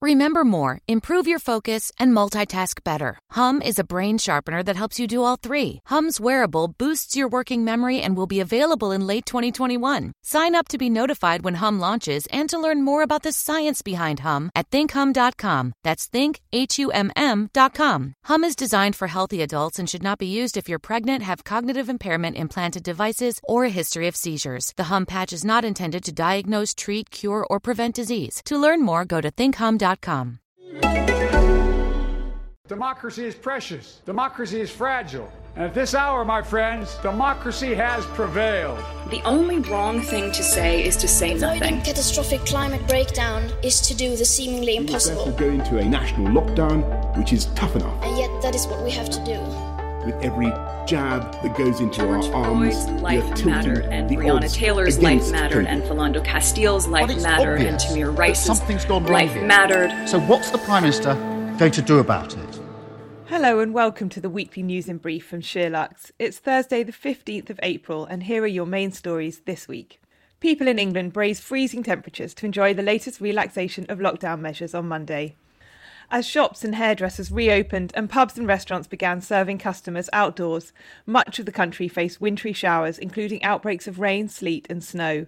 Remember more, improve your focus, and multitask better. Hum is a brain sharpener that helps you do all three. Hum's wearable boosts your working memory and will be available in late 2021. Sign up to be notified when Hum launches and to learn more about the science behind Hum at thinkhum.com. That's think. Hum is designed for healthy adults and should not be used if you're pregnant, have cognitive impairment, implanted devices, or a history of seizures. The Hum patch is not intended to diagnose, treat, cure, or prevent disease. To learn more, go to thinkhum.com. Democracy is precious. Democracy is fragile. And at this hour, my friends, democracy has prevailed. The only wrong thing to say is to say Avoiding nothing. catastrophic climate breakdown is to do the seemingly impossible. We will impossible. therefore go into a national lockdown, which is tough enough. And yet, that is what we have to do. With every jab that goes into George our arms, Floyd's we life tilting mattered, and the Breonna Taylor's life mattered, and Philando Castile's life mattered, and Tamir that Rice's something's gone wrong life here. mattered. So, what's the Prime Minister going to do about it? Hello and welcome to the weekly news in brief from SheerLuxe. It's Thursday, the 15th of April, and here are your main stories this week. People in England braved freezing temperatures to enjoy the latest relaxation of lockdown measures on Monday. As shops and hairdressers reopened and pubs and restaurants began serving customers outdoors, much of the country faced wintry showers, including outbreaks of rain, sleet, and snow.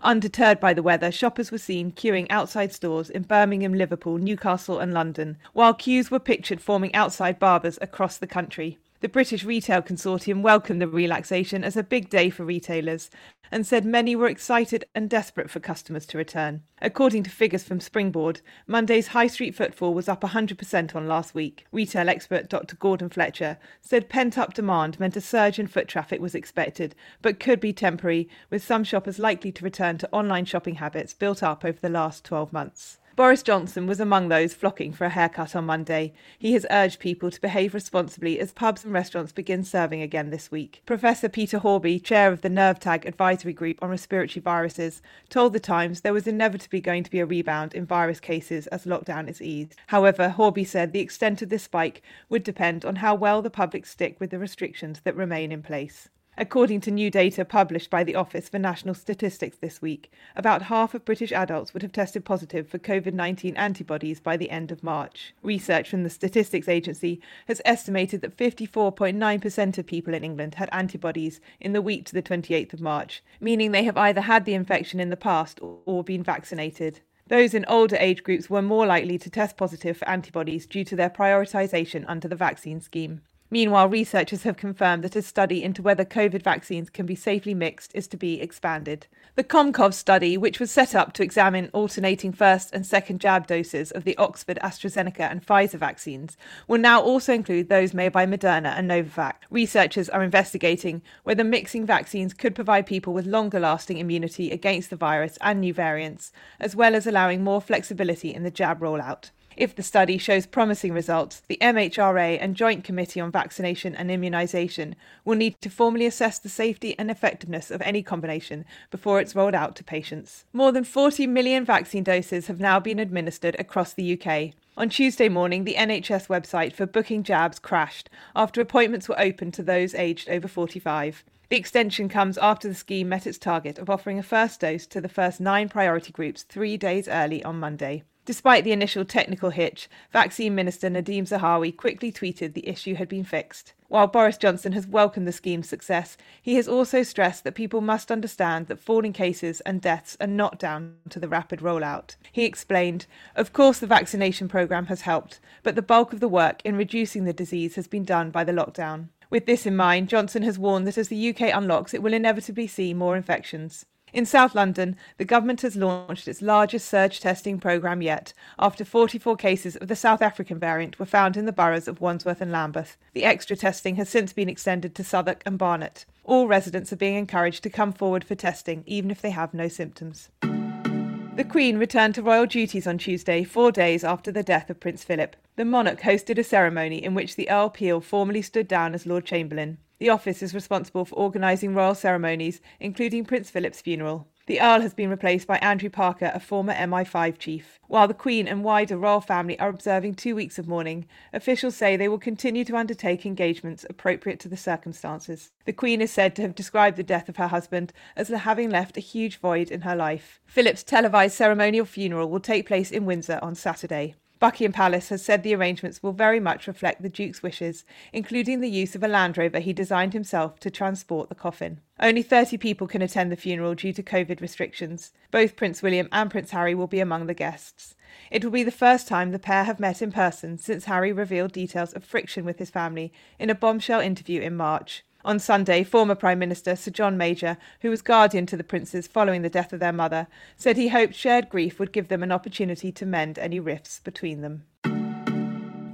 Undeterred by the weather, shoppers were seen queuing outside stores in Birmingham, Liverpool, Newcastle, and London, while queues were pictured forming outside barbers across the country. The British Retail Consortium welcomed the relaxation as a big day for retailers and said many were excited and desperate for customers to return. According to figures from Springboard, Monday's high street footfall was up 100% on last week. Retail expert Dr. Gordon Fletcher said pent up demand meant a surge in foot traffic was expected, but could be temporary, with some shoppers likely to return to online shopping habits built up over the last 12 months. Boris Johnson was among those flocking for a haircut on Monday. He has urged people to behave responsibly as pubs and restaurants begin serving again this week. Professor Peter Horby, chair of the NervTag Advisory Group on Respiratory Viruses, told The Times there was inevitably going to be a rebound in virus cases as lockdown is eased. However, Horby said the extent of this spike would depend on how well the public stick with the restrictions that remain in place. According to new data published by the Office for National Statistics this week, about half of British adults would have tested positive for COVID 19 antibodies by the end of March. Research from the Statistics Agency has estimated that 54.9% of people in England had antibodies in the week to the 28th of March, meaning they have either had the infection in the past or been vaccinated. Those in older age groups were more likely to test positive for antibodies due to their prioritisation under the vaccine scheme. Meanwhile, researchers have confirmed that a study into whether COVID vaccines can be safely mixed is to be expanded. The COMCOV study, which was set up to examine alternating first and second jab doses of the Oxford, AstraZeneca, and Pfizer vaccines, will now also include those made by Moderna and Novavax. Researchers are investigating whether mixing vaccines could provide people with longer lasting immunity against the virus and new variants, as well as allowing more flexibility in the jab rollout. If the study shows promising results, the MHRA and Joint Committee on Vaccination and Immunisation will need to formally assess the safety and effectiveness of any combination before it's rolled out to patients. More than 40 million vaccine doses have now been administered across the UK. On Tuesday morning, the NHS website for booking jabs crashed after appointments were opened to those aged over 45. The extension comes after the scheme met its target of offering a first dose to the first nine priority groups three days early on Monday. Despite the initial technical hitch, Vaccine Minister Nadhim Zahawi quickly tweeted the issue had been fixed. While Boris Johnson has welcomed the scheme's success, he has also stressed that people must understand that falling cases and deaths are not down to the rapid rollout. He explained, Of course, the vaccination programme has helped, but the bulk of the work in reducing the disease has been done by the lockdown. With this in mind, Johnson has warned that as the UK unlocks, it will inevitably see more infections. In South London, the government has launched its largest surge testing programme yet, after 44 cases of the South African variant were found in the boroughs of Wandsworth and Lambeth. The extra testing has since been extended to Southwark and Barnet. All residents are being encouraged to come forward for testing, even if they have no symptoms. The Queen returned to royal duties on Tuesday, four days after the death of Prince Philip. The monarch hosted a ceremony in which the Earl Peel formally stood down as Lord Chamberlain. The office is responsible for organising royal ceremonies, including Prince Philip's funeral. The Earl has been replaced by Andrew Parker, a former MI5 chief. While the Queen and wider royal family are observing two weeks of mourning, officials say they will continue to undertake engagements appropriate to the circumstances. The Queen is said to have described the death of her husband as having left a huge void in her life. Philip's televised ceremonial funeral will take place in Windsor on Saturday. Buckingham Palace has said the arrangements will very much reflect the Duke's wishes, including the use of a Land Rover he designed himself to transport the coffin. Only 30 people can attend the funeral due to COVID restrictions. Both Prince William and Prince Harry will be among the guests. It will be the first time the pair have met in person since Harry revealed details of friction with his family in a bombshell interview in March. On Sunday, former Prime Minister Sir John Major, who was guardian to the princes following the death of their mother, said he hoped shared grief would give them an opportunity to mend any rifts between them.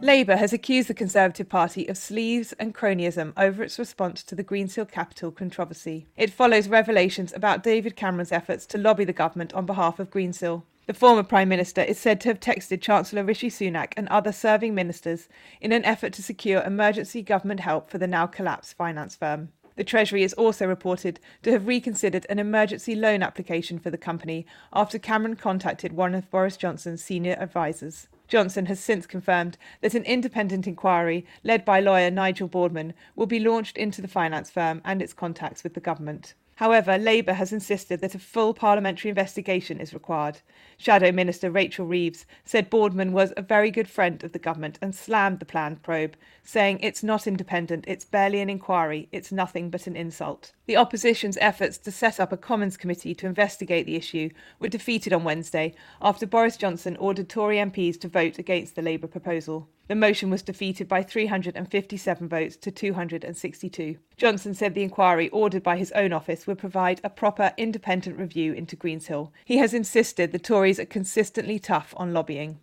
Labour has accused the Conservative Party of sleeves and cronyism over its response to the Greensill Capital controversy. It follows revelations about David Cameron's efforts to lobby the government on behalf of Greensill. The former Prime Minister is said to have texted Chancellor Rishi Sunak and other serving ministers in an effort to secure emergency government help for the now collapsed finance firm. The Treasury is also reported to have reconsidered an emergency loan application for the company after Cameron contacted one of Boris Johnson's senior advisers. Johnson has since confirmed that an independent inquiry led by lawyer Nigel Boardman will be launched into the finance firm and its contacts with the government. However, Labour has insisted that a full parliamentary investigation is required. Shadow Minister Rachel Reeves said Boardman was a very good friend of the government and slammed the planned probe, saying it's not independent, it's barely an inquiry, it's nothing but an insult. The opposition's efforts to set up a Commons committee to investigate the issue were defeated on Wednesday after Boris Johnson ordered Tory MPs to vote against the Labour proposal. The motion was defeated by 357 votes to 262. Johnson said the inquiry ordered by his own office would provide a proper independent review into Greensill. He has insisted the Tories are consistently tough on lobbying.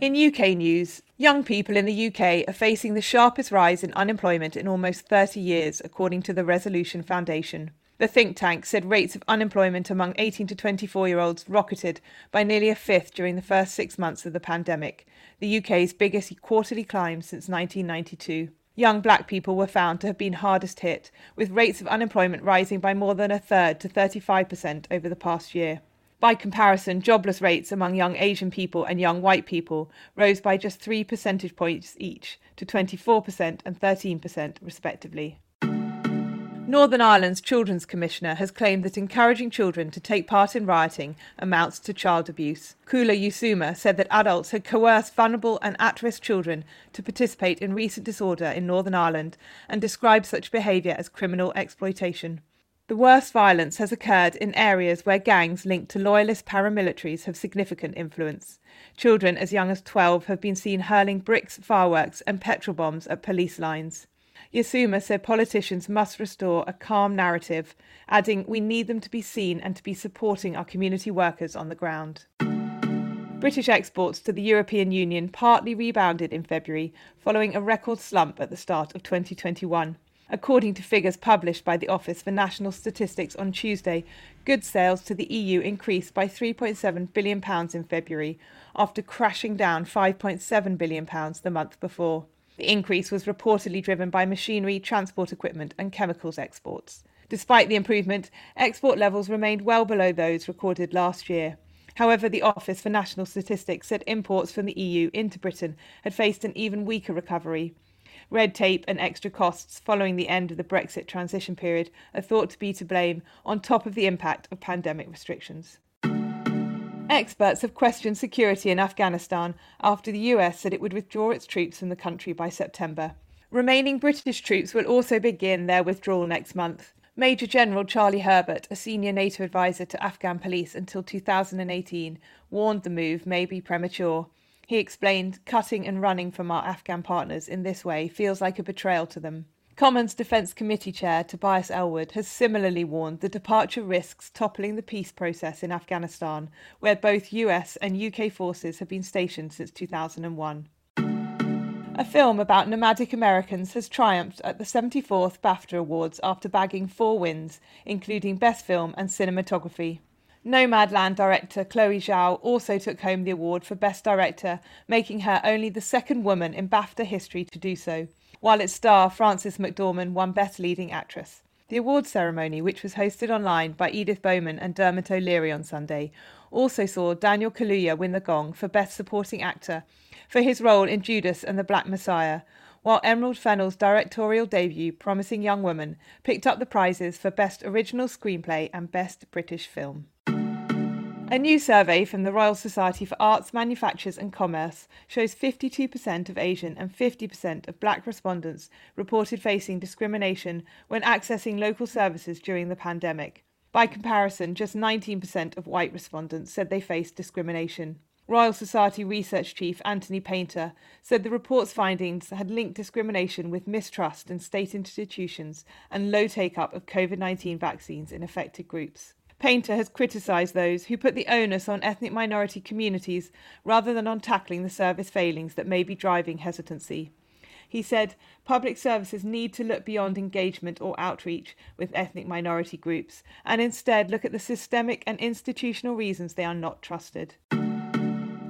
In UK news, young people in the UK are facing the sharpest rise in unemployment in almost 30 years, according to the Resolution Foundation. The think tank said rates of unemployment among 18 to 24 year olds rocketed by nearly a fifth during the first six months of the pandemic, the UK's biggest quarterly climb since 1992. Young black people were found to have been hardest hit, with rates of unemployment rising by more than a third to 35% over the past year. By comparison, jobless rates among young Asian people and young white people rose by just three percentage points each to 24% and 13%, respectively. Northern Ireland's Children's Commissioner has claimed that encouraging children to take part in rioting amounts to child abuse. Koulla Yiasouma said that adults had coerced vulnerable and at risk children to participate in recent disorder in Northern Ireland and described such behaviour as criminal exploitation. The worst violence has occurred in areas where gangs linked to loyalist paramilitaries have significant influence. Children as young as 12 have been seen hurling bricks, fireworks, and petrol bombs at police lines. Yiasouma said politicians must restore a calm narrative, adding, We need them to be seen and to be supporting our community workers on the ground. British exports to the European Union partly rebounded in February following a record slump at the start of 2021. According to figures published by the Office for National Statistics on Tuesday, goods sales to the EU increased by £3.7 billion in February after crashing down £5.7 billion the month before. The increase was reportedly driven by machinery, transport equipment, and chemicals exports. Despite the improvement, export levels remained well below those recorded last year. However, the Office for National Statistics said imports from the EU into Britain had faced an even weaker recovery. Red tape and extra costs following the end of the Brexit transition period are thought to be to blame, on top of the impact of pandemic restrictions. Experts have questioned security in Afghanistan after the US said it would withdraw its troops from the country by September. Remaining British troops will also begin their withdrawal next month. Major General Charlie Herbert, a senior NATO advisor to Afghan police until 2018, warned the move may be premature. He explained, cutting and running from our Afghan partners in this way feels like a betrayal to them. Commons Defence Committee Chair Tobias Ellwood has similarly warned the departure risks toppling the peace process in Afghanistan, where both US and UK forces have been stationed since 2001. A film about nomadic Americans has triumphed at the 74th BAFTA Awards after bagging four wins, including Best Film and Cinematography. Nomadland director Chloe Zhao also took home the award for Best Director, making her only the second woman in BAFTA history to do so while its star Frances McDormand won Best Leading Actress. The awards ceremony, which was hosted online by Edith Bowman and Dermot O'Leary on Sunday, also saw Daniel Kaluuya win the gong for Best Supporting Actor for his role in Judas and the Black Messiah, while Emerald Fennell's directorial debut, Promising Young Woman, picked up the prizes for Best Original Screenplay and Best British Film. A new survey from the Royal Society for Arts, Manufactures and Commerce shows 52% of Asian and 50% of black respondents reported facing discrimination when accessing local services during the pandemic. By comparison, just 19% of white respondents said they faced discrimination. Royal Society Research Chief Anthony Painter said the report's findings had linked discrimination with mistrust in state institutions and low take up of COVID 19 vaccines in affected groups. Painter has criticised those who put the onus on ethnic minority communities rather than on tackling the service failings that may be driving hesitancy. He said public services need to look beyond engagement or outreach with ethnic minority groups and instead look at the systemic and institutional reasons they are not trusted.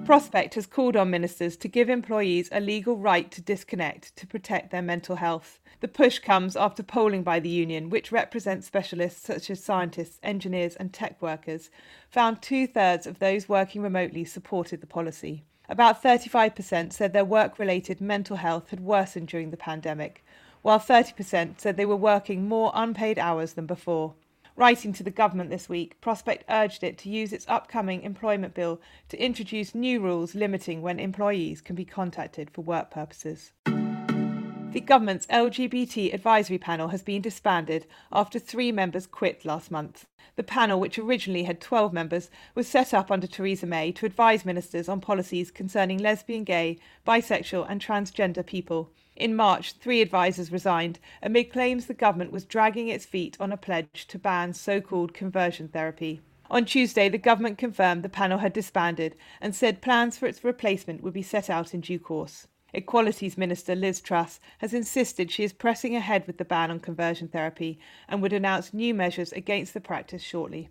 Prospect has called on ministers to give employees a legal right to disconnect to protect their mental health. The push comes after polling by the union, which represents specialists such as scientists, engineers, and tech workers, found two thirds of those working remotely supported the policy. About 35% said their work related mental health had worsened during the pandemic, while 30% said they were working more unpaid hours than before. Writing to the government this week, Prospect urged it to use its upcoming employment bill to introduce new rules limiting when employees can be contacted for work purposes. The government's LGBT advisory panel has been disbanded after three members quit last month. The panel, which originally had 12 members, was set up under Theresa May to advise ministers on policies concerning lesbian, gay, bisexual, and transgender people. In March, three advisers resigned amid claims the government was dragging its feet on a pledge to ban so called conversion therapy. On Tuesday, the government confirmed the panel had disbanded and said plans for its replacement would be set out in due course. Equalities Minister Liz Truss has insisted she is pressing ahead with the ban on conversion therapy and would announce new measures against the practice shortly.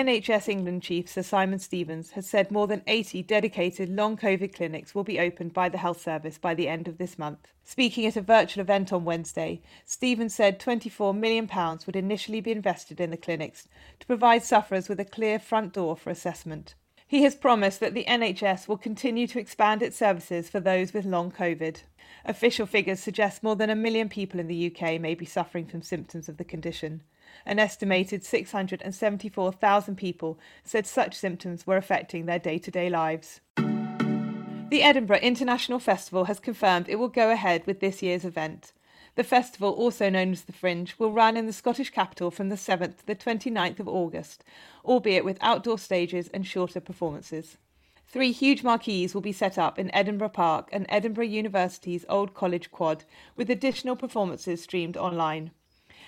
NHS England Chief Sir Simon Stevens has said more than 80 dedicated long COVID clinics will be opened by the Health Service by the end of this month. Speaking at a virtual event on Wednesday, Stevens said £24 million would initially be invested in the clinics to provide sufferers with a clear front door for assessment. He has promised that the NHS will continue to expand its services for those with long COVID. Official figures suggest more than a million people in the UK may be suffering from symptoms of the condition. An estimated 674,000 people said such symptoms were affecting their day to day lives. The Edinburgh International Festival has confirmed it will go ahead with this year's event. The festival, also known as the Fringe, will run in the Scottish capital from the 7th to the 29th of August, albeit with outdoor stages and shorter performances. Three huge marquees will be set up in Edinburgh Park and Edinburgh University's Old College Quad, with additional performances streamed online.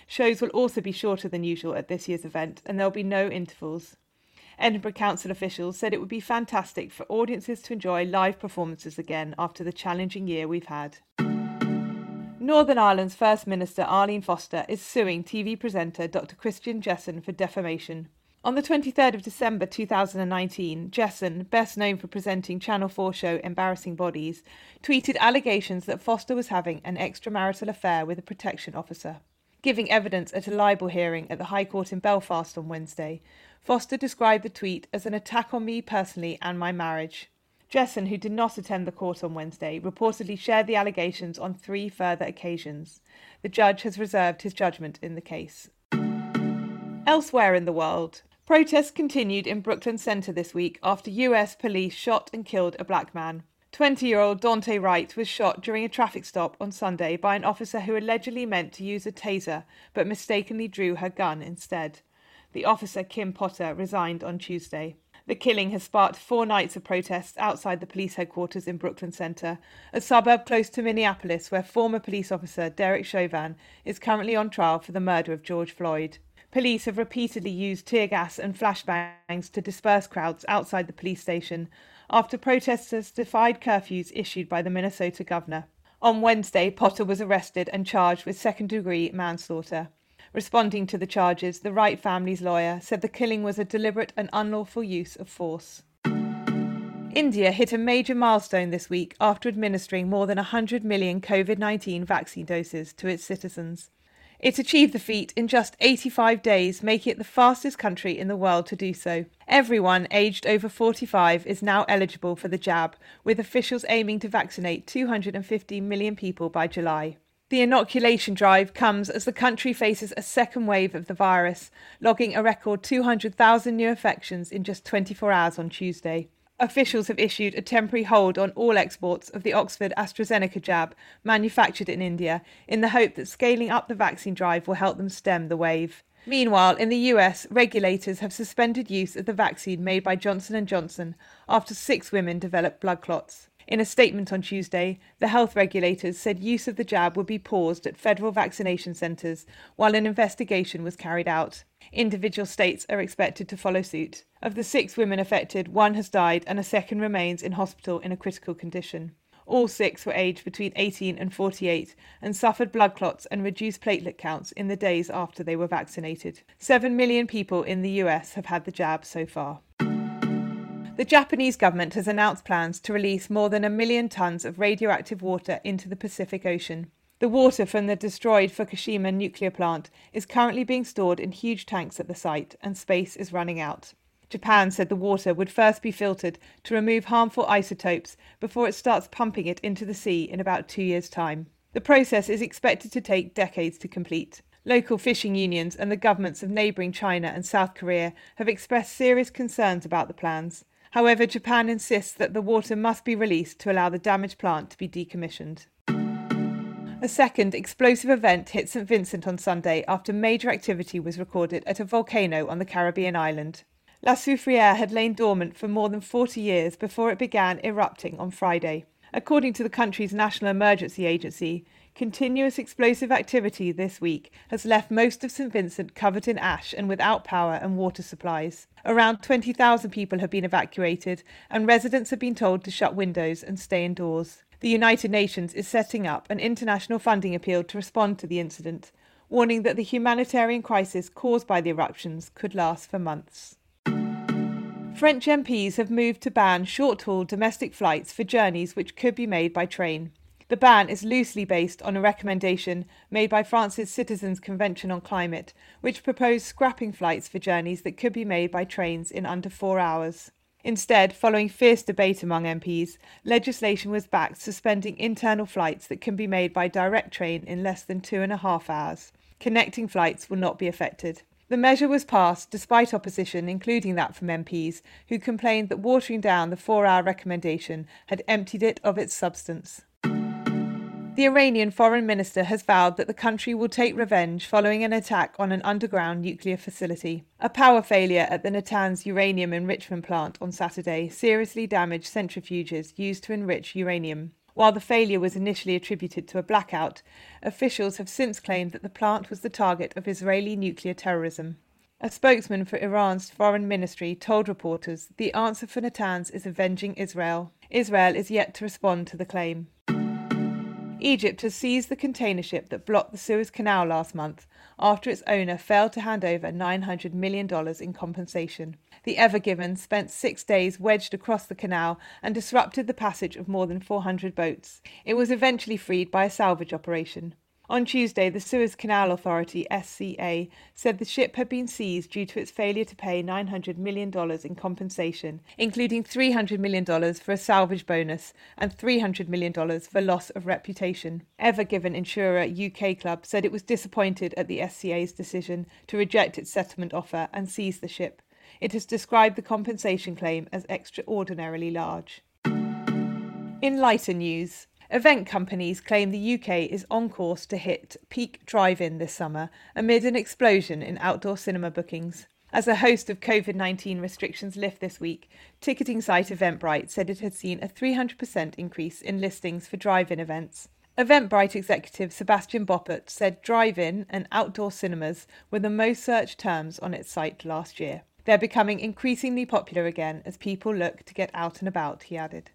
Shows will also be shorter than usual at this year's event, and there'll be no intervals. Edinburgh Council officials said it would be fantastic for audiences to enjoy live performances again after the challenging year we've had. Northern Ireland's First Minister Arlene Foster is suing TV presenter Dr. Christian Jessen for defamation. On the 23rd of December 2019, Jessen, best known for presenting Channel 4 show Embarrassing Bodies, tweeted allegations that Foster was having an extramarital affair with a protection officer. Giving evidence at a libel hearing at the High Court in Belfast on Wednesday, Foster described the tweet as an attack on me personally and my marriage. Jessen, who did not attend the court on Wednesday, reportedly shared the allegations on three further occasions. The judge has reserved his judgment in the case. Elsewhere in the world, protests continued in Brooklyn Center this week after US police shot and killed a black man. 20 year old Daunte Wright was shot during a traffic stop on Sunday by an officer who allegedly meant to use a taser but mistakenly drew her gun instead. The officer, Kim Potter, resigned on Tuesday. The killing has sparked four nights of protests outside the police headquarters in Brooklyn Center, a suburb close to Minneapolis where former police officer Derek Chauvin is currently on trial for the murder of George Floyd. Police have repeatedly used tear gas and flashbangs to disperse crowds outside the police station, after protesters defied curfews issued by the Minnesota governor. On Wednesday, Potter was arrested and charged with second degree manslaughter. Responding to the charges, the Wright family's lawyer said the killing was a deliberate and unlawful use of force. India hit a major milestone this week after administering more than 100 million COVID 19 vaccine doses to its citizens. It achieved the feat in just 85 days, making it the fastest country in the world to do so. Everyone aged over 45 is now eligible for the jab, with officials aiming to vaccinate 250 million people by July. The inoculation drive comes as the country faces a second wave of the virus, logging a record 200,000 new infections in just 24 hours on Tuesday. Officials have issued a temporary hold on all exports of the Oxford AstraZeneca jab manufactured in India in the hope that scaling up the vaccine drive will help them stem the wave. Meanwhile, in the US, regulators have suspended use of the vaccine made by Johnson & Johnson after 6 women developed blood clots. In a statement on Tuesday, the health regulators said use of the jab would be paused at federal vaccination centres while an investigation was carried out. Individual states are expected to follow suit. Of the six women affected, one has died and a second remains in hospital in a critical condition. All six were aged between 18 and 48 and suffered blood clots and reduced platelet counts in the days after they were vaccinated. Seven million people in the US have had the jab so far. The Japanese government has announced plans to release more than a million tons of radioactive water into the Pacific Ocean. The water from the destroyed Fukushima nuclear plant is currently being stored in huge tanks at the site, and space is running out. Japan said the water would first be filtered to remove harmful isotopes before it starts pumping it into the sea in about two years' time. The process is expected to take decades to complete. Local fishing unions and the governments of neighbouring China and South Korea have expressed serious concerns about the plans. However, Japan insists that the water must be released to allow the damaged plant to be decommissioned. A second explosive event hit St Vincent on Sunday after major activity was recorded at a volcano on the Caribbean island. La Soufriere had lain dormant for more than 40 years before it began erupting on Friday. According to the country's National Emergency Agency, continuous explosive activity this week has left most of St Vincent covered in ash and without power and water supplies. Around 20,000 people have been evacuated, and residents have been told to shut windows and stay indoors. The United Nations is setting up an international funding appeal to respond to the incident, warning that the humanitarian crisis caused by the eruptions could last for months. French MPs have moved to ban short haul domestic flights for journeys which could be made by train. The ban is loosely based on a recommendation made by France's Citizens' Convention on Climate, which proposed scrapping flights for journeys that could be made by trains in under four hours. Instead, following fierce debate among MPs, legislation was backed suspending internal flights that can be made by direct train in less than two and a half hours. Connecting flights will not be affected. The measure was passed despite opposition, including that from MPs, who complained that watering down the four hour recommendation had emptied it of its substance. The Iranian foreign minister has vowed that the country will take revenge following an attack on an underground nuclear facility. A power failure at the Natanz uranium enrichment plant on Saturday seriously damaged centrifuges used to enrich uranium. While the failure was initially attributed to a blackout, officials have since claimed that the plant was the target of Israeli nuclear terrorism. A spokesman for Iran's foreign ministry told reporters the answer for Natanz is avenging Israel. Israel is yet to respond to the claim. Egypt has seized the container ship that blocked the Suez Canal last month after its owner failed to hand over $900 million in compensation. The Ever Given spent six days wedged across the canal and disrupted the passage of more than 400 boats. It was eventually freed by a salvage operation. On Tuesday, the Suez Canal Authority, SCA, said the ship had been seized due to its failure to pay $900 million in compensation, including $300 million for a salvage bonus and $300 million for loss of reputation. Ever Given insurer UK Club said it was disappointed at the SCA's decision to reject its settlement offer and seize the ship. It has described the compensation claim as extraordinarily large. In lighter news, Event companies claim the UK is on course to hit peak drive in this summer amid an explosion in outdoor cinema bookings. As a host of COVID 19 restrictions lift this week, ticketing site Eventbrite said it had seen a 300% increase in listings for drive in events. Eventbrite executive Sebastian Boppert said drive in and outdoor cinemas were the most searched terms on its site last year. They're becoming increasingly popular again as people look to get out and about, he added.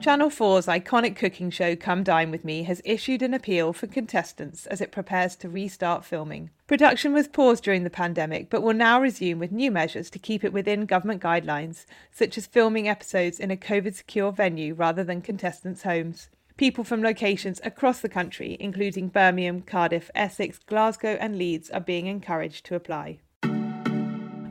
Channel 4's iconic cooking show Come Dine With Me has issued an appeal for contestants as it prepares to restart filming. Production was paused during the pandemic but will now resume with new measures to keep it within government guidelines, such as filming episodes in a COVID secure venue rather than contestants' homes. People from locations across the country, including Birmingham, Cardiff, Essex, Glasgow, and Leeds, are being encouraged to apply.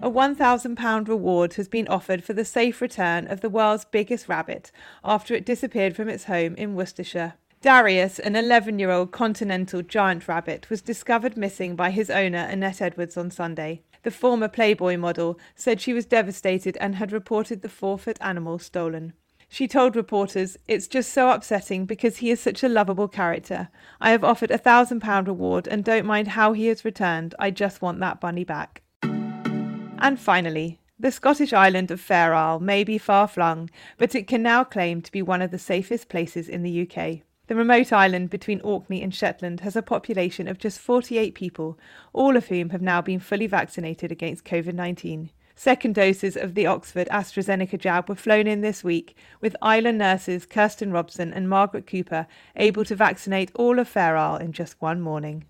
A £1,000 reward has been offered for the safe return of the world's biggest rabbit after it disappeared from its home in Worcestershire. Darius, an 11 year old continental giant rabbit, was discovered missing by his owner Annette Edwards on Sunday. The former Playboy model said she was devastated and had reported the four foot animal stolen. She told reporters, It's just so upsetting because he is such a lovable character. I have offered a thousand pound reward and don't mind how he is returned. I just want that bunny back. And finally, the Scottish island of Fair Isle may be far flung, but it can now claim to be one of the safest places in the UK. The remote island between Orkney and Shetland has a population of just 48 people, all of whom have now been fully vaccinated against COVID 19. Second doses of the Oxford AstraZeneca jab were flown in this week, with island nurses Kirsten Robson and Margaret Cooper able to vaccinate all of Fair Isle in just one morning.